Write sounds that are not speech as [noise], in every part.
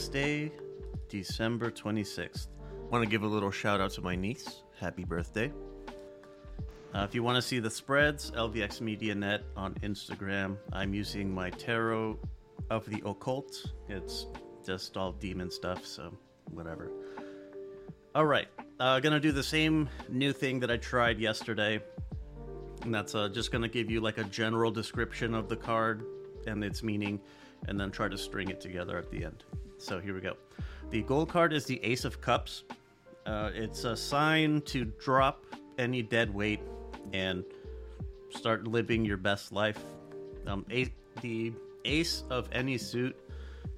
Tuesday, December 26th. Want to give a little shout out to my niece. Happy birthday. Uh, if you want to see the spreads, LVX Media Net on Instagram. I'm using my Tarot of the Occult. It's just all demon stuff, so whatever. All right, uh, gonna do the same new thing that I tried yesterday, and that's uh, just gonna give you like a general description of the card and its meaning, and then try to string it together at the end. So here we go. The gold card is the Ace of Cups. Uh, it's a sign to drop any dead weight and start living your best life. Um, the Ace of any suit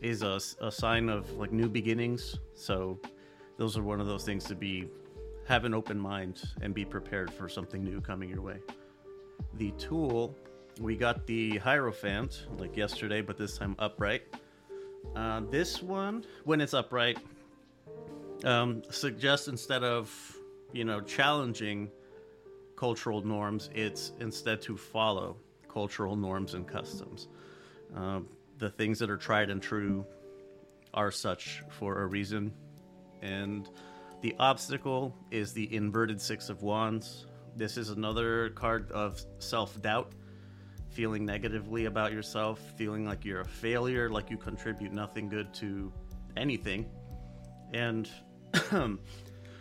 is a, a sign of like new beginnings. So those are one of those things to be have an open mind and be prepared for something new coming your way. The tool, we got the Hierophant like yesterday, but this time upright. Uh, this one, when it's upright, um, suggests instead of you know challenging cultural norms, it's instead to follow cultural norms and customs. Um, the things that are tried and true are such for a reason. And the obstacle is the inverted Six of Wands. This is another card of self doubt, feeling negatively about yourself, feeling like you're a failure, like you contribute nothing good to anything, and [clears throat]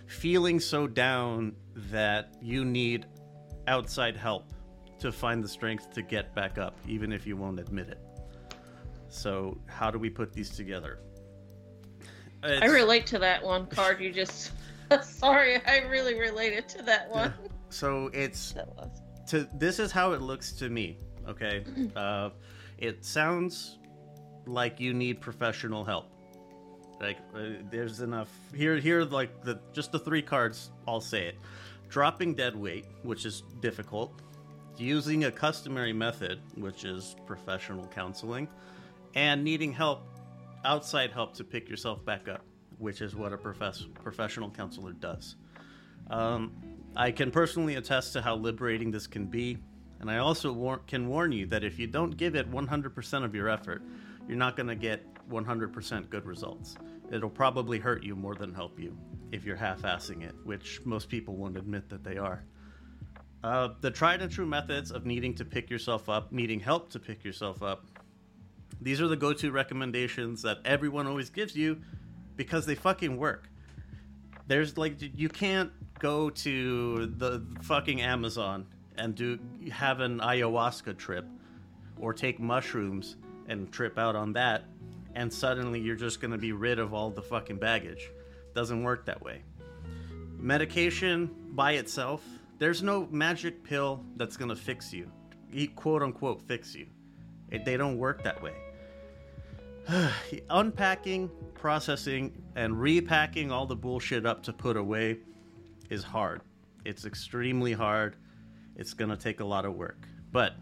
feeling so down that you need outside help to find the strength to get back up, even if you won't admit it. So, how do we put these together? I relate to that one card you just. [laughs] Sorry, I really related to that one. So it's [laughs] That was. to this is how it looks to me. Okay, uh, it sounds like you need professional help. Like uh, there's enough here. Here, like the just the three cards. I'll say it: dropping dead weight, which is difficult. Using a customary method, which is professional counseling, and needing help, outside help to pick yourself back up, which is what a profess- professional counselor does. Um, I can personally attest to how liberating this can be, and I also war- can warn you that if you don't give it 100% of your effort, you're not going to get 100% good results. It'll probably hurt you more than help you if you're half assing it, which most people won't admit that they are. Uh, the tried and true methods of needing to pick yourself up, needing help to pick yourself up, these are the go to recommendations that everyone always gives you because they fucking work there's like you can't go to the fucking Amazon and do have an ayahuasca trip or take mushrooms and trip out on that and suddenly you're just going to be rid of all the fucking baggage. Doesn't work that way. Medication by itself, there's no magic pill that's going to fix you. Quote unquote fix you. It, they don't work that way. [sighs] unpacking, processing, and repacking all the bullshit up to put away is hard. It's extremely hard. It's gonna take a lot of work. But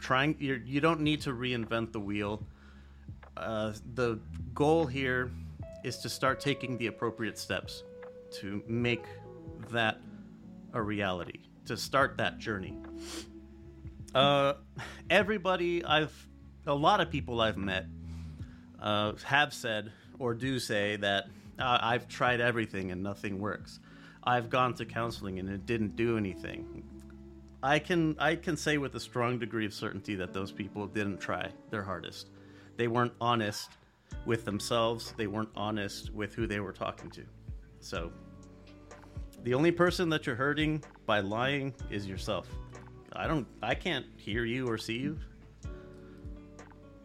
trying, you're, you don't need to reinvent the wheel. Uh, the goal here is to start taking the appropriate steps to make that a reality. To start that journey. Uh, everybody I've, a lot of people I've met uh, have said or do say that uh, I've tried everything and nothing works. I've gone to counseling and it didn't do anything. I can I can say with a strong degree of certainty that those people didn't try their hardest. They weren't honest with themselves. They weren't honest with who they were talking to. So the only person that you're hurting by lying is yourself. I don't I can't hear you or see you.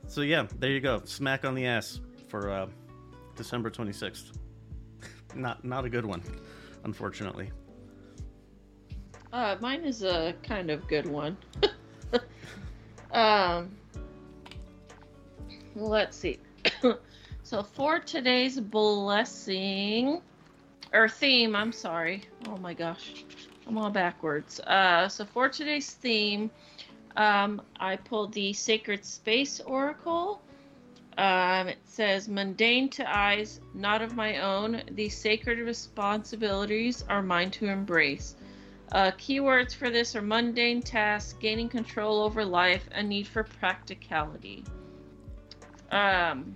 So yeah, there you go. Smack on the ass for uh, December 26th. [laughs] not not a good one, unfortunately. Uh, mine is a kind of good one. [laughs] um, let's see. [coughs] so for today's blessing or theme, I'm sorry. Oh my gosh, I'm all backwards. Uh, so for today's theme, um, I pulled the Sacred Space Oracle. Um, it says, mundane to eyes, not of my own. These sacred responsibilities are mine to embrace. Uh, keywords for this are mundane tasks, gaining control over life, a need for practicality. Um,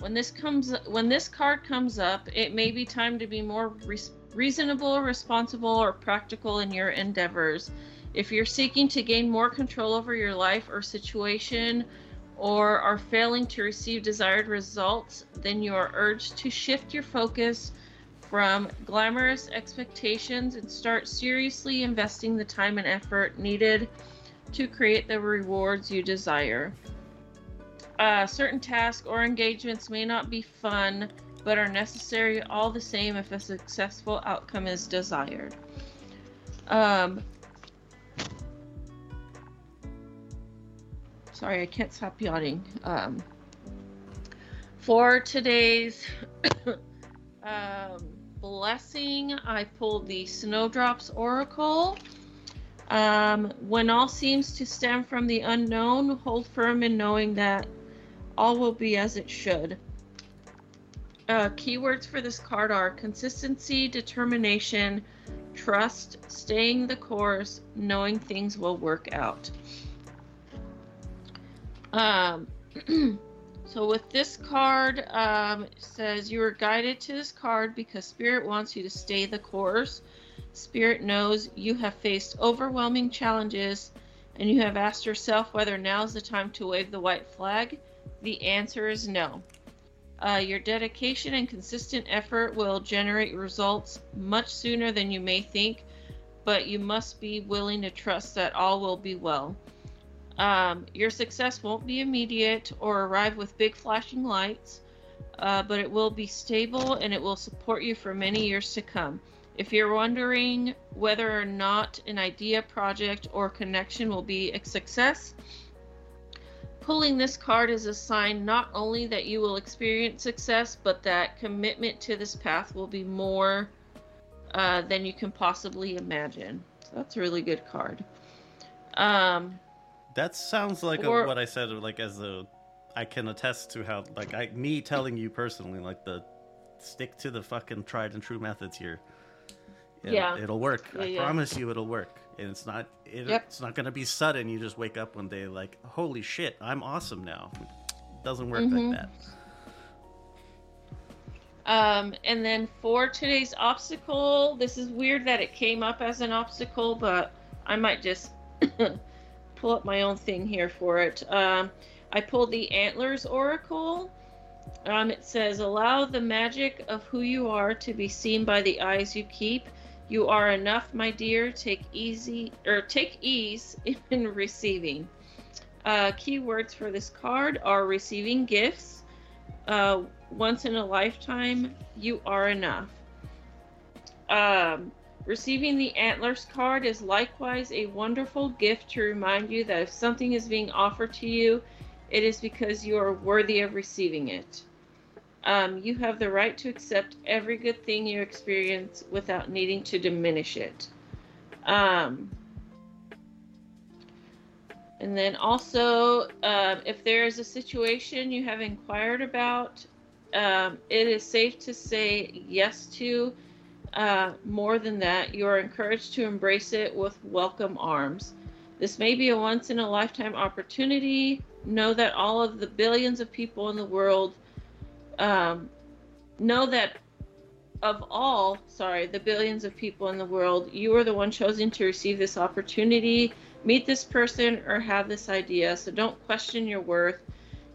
when this comes when this card comes up, it may be time to be more re- reasonable, responsible, or practical in your endeavors. If you're seeking to gain more control over your life or situation, or are failing to receive desired results, then you are urged to shift your focus from glamorous expectations and start seriously investing the time and effort needed to create the rewards you desire. Uh, certain tasks or engagements may not be fun, but are necessary all the same if a successful outcome is desired. Um, sorry, I can't stop yawning. Um, for today's [coughs] um, blessing, I pulled the Snowdrops Oracle. Um, when all seems to stem from the unknown, hold firm in knowing that all will be as it should. Uh, keywords for this card are consistency, determination, trust, staying the course, knowing things will work out. Um, [clears throat] so with this card, um, says you are guided to this card because Spirit wants you to stay the course. Spirit knows you have faced overwhelming challenges and you have asked yourself whether now is the time to wave the white flag the answer is no. Uh, your dedication and consistent effort will generate results much sooner than you may think, but you must be willing to trust that all will be well. Um, your success won't be immediate or arrive with big flashing lights, uh, but it will be stable and it will support you for many years to come. If you're wondering whether or not an idea, project, or connection will be a success, Pulling this card is a sign not only that you will experience success, but that commitment to this path will be more uh, than you can possibly imagine. So that's a really good card. Um, that sounds like or, a, what I said, like as a, I can attest to how, like I, me telling you personally, like the stick to the fucking tried and true methods here. It'll, yeah, it'll work. Yeah, I yeah. promise you, it'll work and it's not it, yep. it's not going to be sudden. You just wake up one day like, holy shit, I'm awesome now. It doesn't work mm-hmm. like that. Um, and then for today's obstacle, this is weird that it came up as an obstacle, but I might just pull up my own thing here for it. Um, I pulled the Antlers Oracle. Um, it says, Allow the magic of who you are to be seen by the eyes you keep you are enough, my dear. Take easy or take ease [laughs] in receiving. Uh, keywords for this card are receiving gifts. Uh, once in a lifetime, you are enough. Um, receiving the Antlers card is likewise a wonderful gift to remind you that if something is being offered to you, it is because you are worthy of receiving it. Um, you have the right to accept every good thing you experience without needing to diminish it. Um, and then also, uh, if there is a situation you have inquired about, um, it is safe to say yes to. Uh, more than that, you are encouraged to embrace it with welcome arms. This may be a once in a lifetime opportunity. Know that all of the billions of people in the world um, know that of all, sorry, the billions of people in the world, you are the one chosen to receive this opportunity, meet this person, or have this idea. So don't question your worth.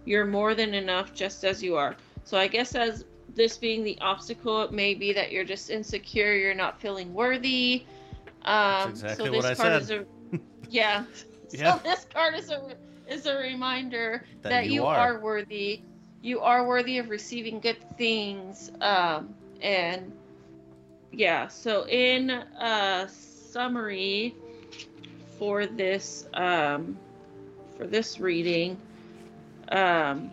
You're more than enough just as you are. So I guess as this being the obstacle, it may be that you're just insecure, you're not feeling worthy. Um, exactly so this what I said. A, [laughs] yeah. yeah. So this card is a is a reminder that, that you, you are. are worthy you are worthy of receiving good things. Um, and yeah, so in a summary for this um, for this reading, um,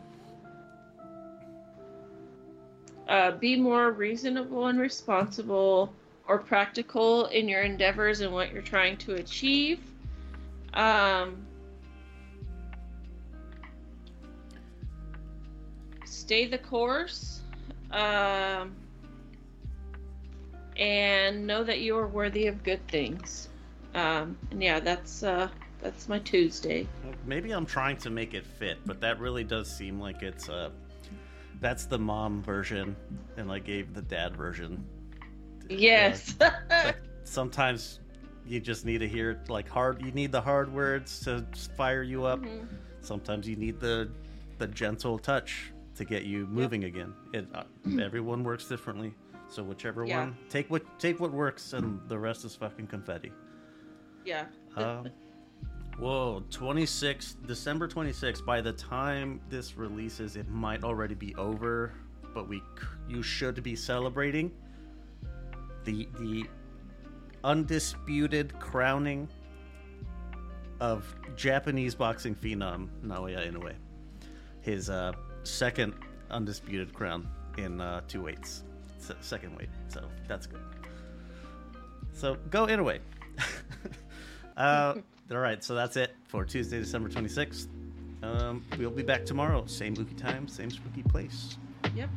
uh, be more reasonable and responsible or practical in your endeavors and what you're trying to achieve. Um, stay the course um, and know that you are worthy of good things. Um, and yeah, that's uh, that's my Tuesday. Maybe I'm trying to make it fit, but that really does seem like it's uh, that's the mom version, and I gave the dad version. Yes. Like, sometimes you just need to hear like hard. You need the hard words to fire you up. Mhm. Sometimes you need the the gentle touch to get you moving again. It uh, everyone works differently, so whichever Yeah. one take what take what works, and the rest is fucking confetti. yeah. Um, whoa, 26 December 26th. By the time this releases, it might already be over, but we you should be celebrating the the undisputed crowning of Japanese boxing phenom Naoya Inoue. His uh, second undisputed crown in uh, two weights, Se- second weight. So that's good. So go Inoue. [laughs] uh, all right, so that's it for Tuesday, December 26th. Um, we'll be back tomorrow. Same spooky time, same spooky place. Yep.